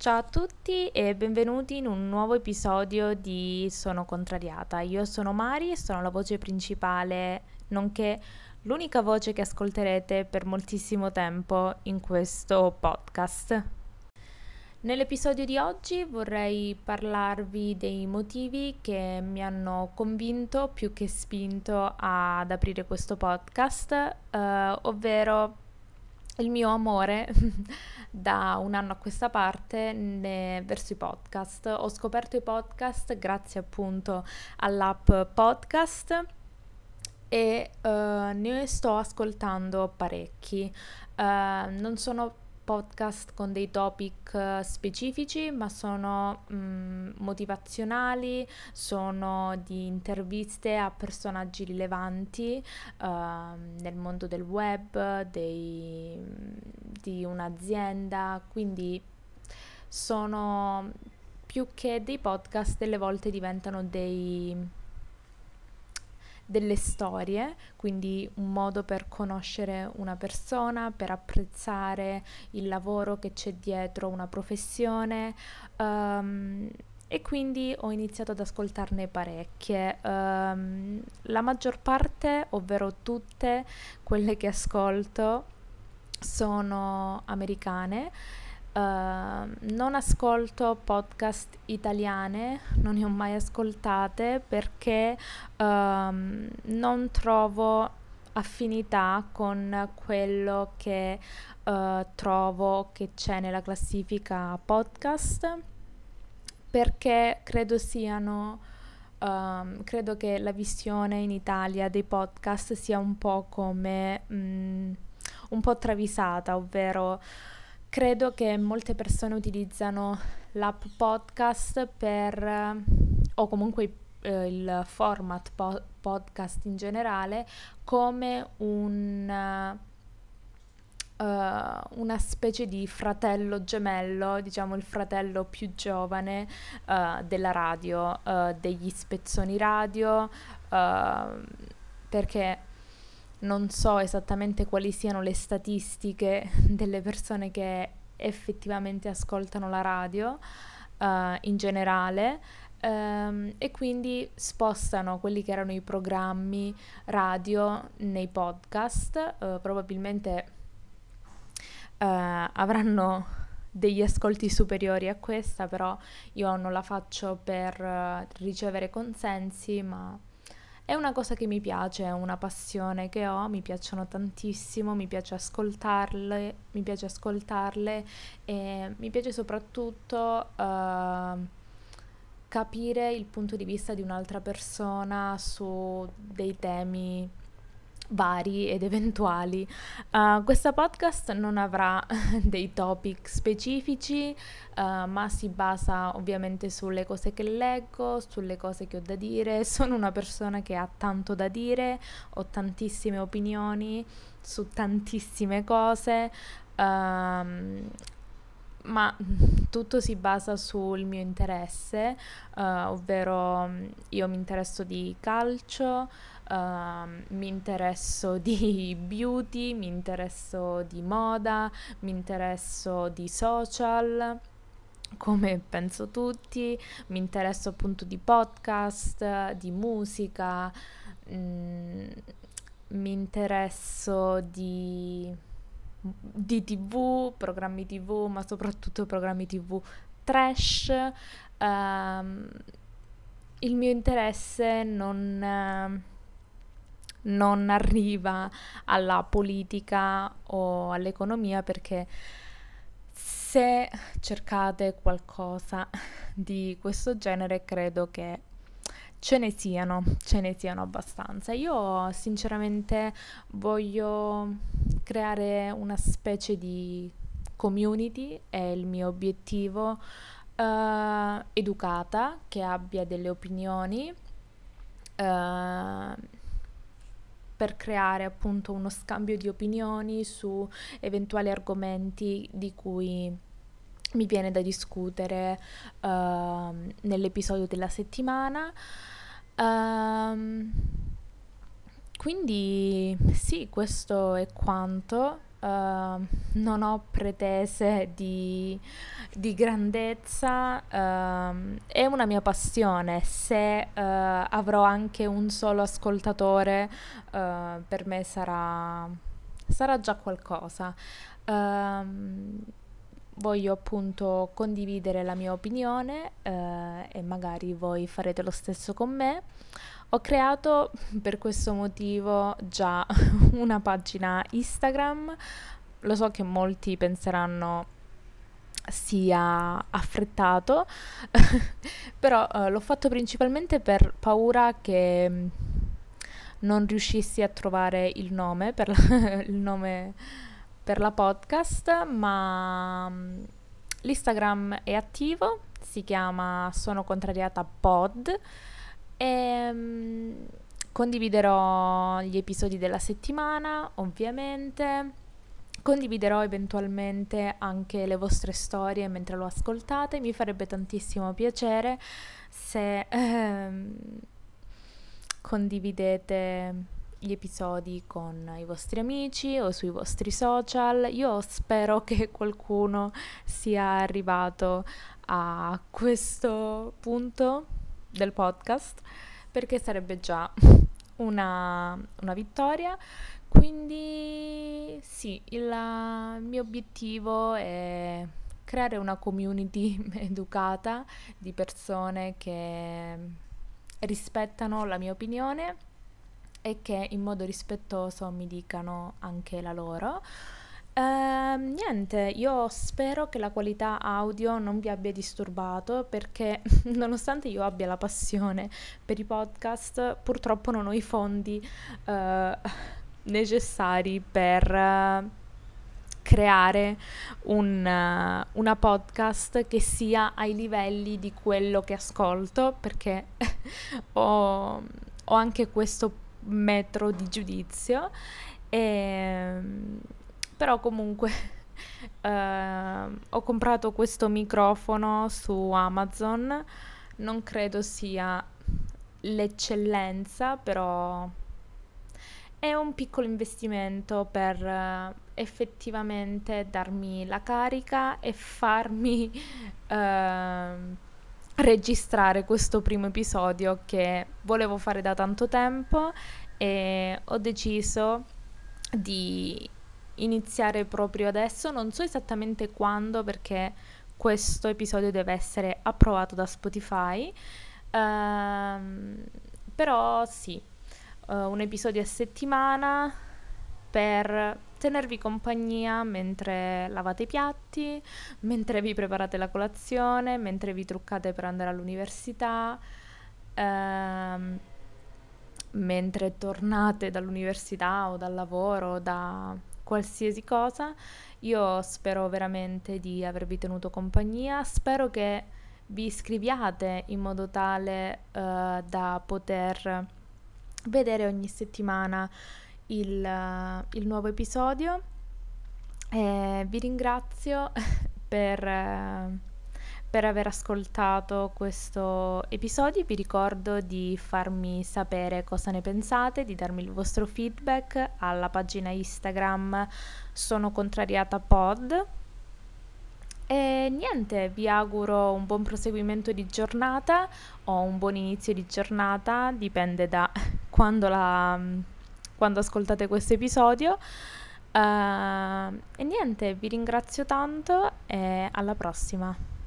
Ciao a tutti e benvenuti in un nuovo episodio di Sono contrariata. Io sono Mari e sono la voce principale, nonché l'unica voce che ascolterete per moltissimo tempo in questo podcast. Nell'episodio di oggi vorrei parlarvi dei motivi che mi hanno convinto più che spinto ad aprire questo podcast, eh, ovvero il mio amore da un anno a questa parte ne, verso i podcast. Ho scoperto i podcast grazie appunto all'app podcast e uh, ne sto ascoltando parecchi. Uh, non sono podcast con dei topic eh, specifici, ma sono mh, mm, motivazionali, sono di interviste a personaggi rilevanti uh, nel mondo del web, dei, di un'azienda, quindi sono più che dei podcast, delle volte diventano dei delle storie, quindi un modo per conoscere una persona, per apprezzare il lavoro che c'è dietro una professione. Um, e quindi ho iniziato ad ascoltarne parecchie. Um, la maggior parte, ovvero tutte quelle che ascolto, sono americane non ascolto podcast italiane, non ne ho mai ascoltate perché uh, non trovo affinità con quello che uh, trovo che c'è nella classifica podcast perché credo siano um, credo che la visione in Italia dei podcast sia un po' come um, un po' travisata, ovvero Credo che molte persone utilizzano l'app podcast per, o comunque eh, il format po- podcast in generale, come un, uh, una specie di fratello gemello, diciamo il fratello più giovane uh, della radio, uh, degli spezzoni radio, perché non so esattamente quali siano le statistiche delle persone che effettivamente ascoltano la radio uh, in generale um, e quindi spostano quelli che erano i programmi radio nei podcast, uh, probabilmente uh, avranno degli ascolti superiori a questa, però io non la faccio per ricevere consensi, ma è una cosa che mi piace, è una passione che ho, mi piacciono tantissimo, mi piace ascoltarle, mi piace ascoltarle e mi piace soprattutto uh, capire il punto di vista di un'altra persona su dei temi vari ed eventuali. Uh, questa podcast non avrà dei topic specifici, uh, ma si basa ovviamente sulle cose che leggo, sulle cose che ho da dire. Sono una persona che ha tanto da dire, ho tantissime opinioni su tantissime cose. Uh, ma tutto si basa sul mio interesse, uh, ovvero io mi interesso di calcio, uh, mi interesso di beauty, mi interesso di moda, mi interesso di social come penso tutti, mi interesso appunto di podcast, di musica, mm, mi interesso di, di tv, programmi tv, ma soprattutto programmi tv trash. Um, il mio interesse non... Uh, non arriva alla politica o all'economia perché se cercate qualcosa di questo genere credo che ce ne siano, ce ne siano abbastanza. Io sinceramente voglio creare una specie di community, è il mio obiettivo, uh, educata, che abbia delle opinioni. Uh, per creare appunto uno scambio di opinioni su eventuali argomenti di cui mi viene da discutere uh, nell'episodio della settimana. Um, quindi sì, questo è quanto. Uh, non ho pretese di, di grandezza, uh, è una mia passione. Se uh, avrò anche un solo ascoltatore, per me sarà, sarà già qualcosa. Um, voglio appunto condividere la mia opinione e magari voi farete lo stesso con me. Ho creato per questo motivo già una pagina Instagram, lo so che molti penseranno sia affrettato, però uh, l'ho fatto principalmente per paura che mm, non riuscissi a trovare il nome per la, il nome per la podcast, ma um, l'Instagram è attivo, si chiama Sono contrariata pod e um, condividerò gli episodi della settimana, ovviamente. Condividerò eventualmente anche le vostre storie mentre lo ascoltate. Mi farebbe tantissimo piacere se ehm, condividete gli episodi con i vostri amici o sui vostri social. Io spero che qualcuno sia arrivato a questo punto del podcast perché sarebbe già una, una vittoria. Quindi sì, il mio obiettivo è creare una community educata di persone che rispettano la mia opinione e che in modo rispettoso mi dicano anche la loro. Uh, niente, io spero che la qualità audio non vi abbia disturbato perché nonostante io abbia la passione per i podcast, purtroppo non ho i fondi uh, necessari per uh, creare un, una podcast che sia ai livelli di quello che ascolto perché ho, ho anche questo metro di giudizio. E però comunque eh, ho comprato questo microfono su Amazon, non credo sia l'eccellenza, però è un piccolo investimento per uh, effettivamente darmi la carica e farmi uh, registrare questo primo episodio che volevo fare da tanto tempo e ho deciso di iniziare proprio adesso, non so esattamente quando perché questo episodio deve essere approvato da Spotify, uh, però sì, uh, un episodio a settimana per tenervi compagnia mentre lavate i piatti, mentre vi preparate la colazione, mentre vi truccate per andare all'università, uh, mentre tornate dall'università o dal lavoro da qualsiasi cosa. Io spero veramente di avervi tenuto compagnia, spero che vi iscriviate in modo tale uh, da poter vedere ogni settimana il, uh, il nuovo episodio. E vi ringrazio per... Uh, per aver ascoltato questo episodio. Vi ricordo di farmi sapere cosa ne pensate, di darmi il vostro feedback alla pagina Instagram Sono Contrariata Pod. E niente, vi auguro un buon proseguimento di giornata o un buon inizio di giornata, dipende da quando, la, quando ascoltate questo episodio. Uh, e niente, vi ringrazio tanto e alla prossima.